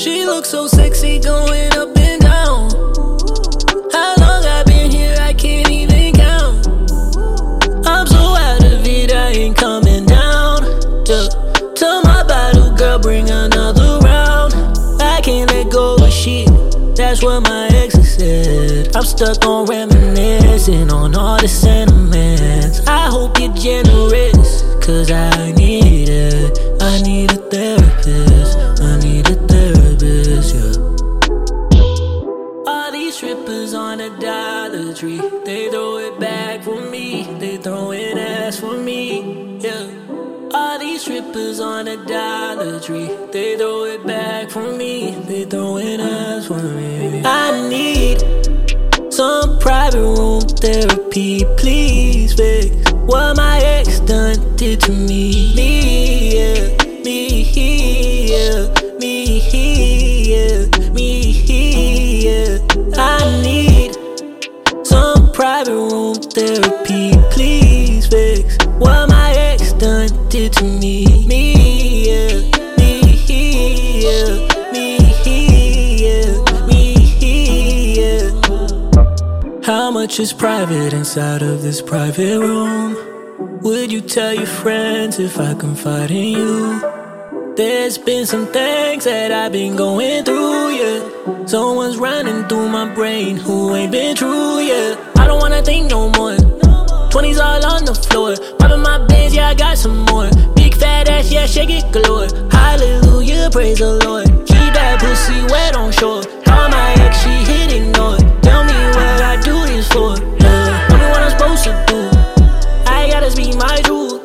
She looks so sexy going up and down. How long I've been here, I can't even count. I'm so out of it, I ain't coming down. Yeah. Tell my bottle girl, bring another round. I can't let go of shit. That's what my ex said. I'm stuck on reminiscing on all the sentiments. They throw it back for me. They throwing ass for me, yeah. All these strippers on a Dollar Tree, they throw it back for me. They throwing ass for me. I need some private room therapy, please fix what my ex done did to. Me, to me. Me, yeah, me, yeah, me, yeah, me, yeah. How much is private inside of this private room? Would you tell your friends if I confide in you? There's been some things that I've been going through, yeah. Someone's running through my brain who ain't been true, yeah. I don't wanna think no more. 20s all on the floor. Popping my bands, yeah, I got some more. Big fat ass, yeah, shake it galore. Hallelujah, praise the Lord. Keep that pussy wet on shore. Call my ex, she hit ignore. Tell me what I do this for. Tell me what I'm supposed to do. I gotta speak my truth.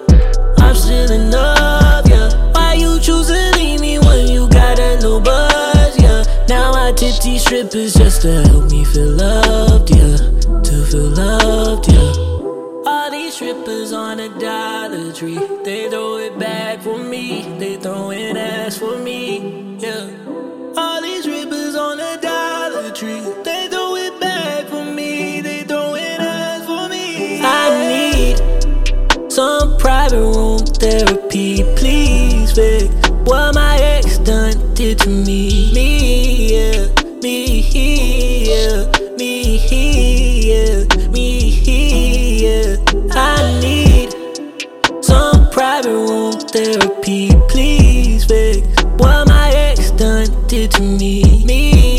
I'm still in love, yeah. Why you choose to leave me when you got a little buzz, yeah? Now I tip these strippers just to help me feel loved, yeah. To feel loved, yeah. These strippers on a Dollar Tree, they throw it back for me. They throwing ass for me, yeah. All these strippers on a Dollar Tree, they throw it back for me. They throwing ass for me. I need some private room therapy, please fix what my ex done did to me. Me, therapy, please fix what my ex done did to me. Me,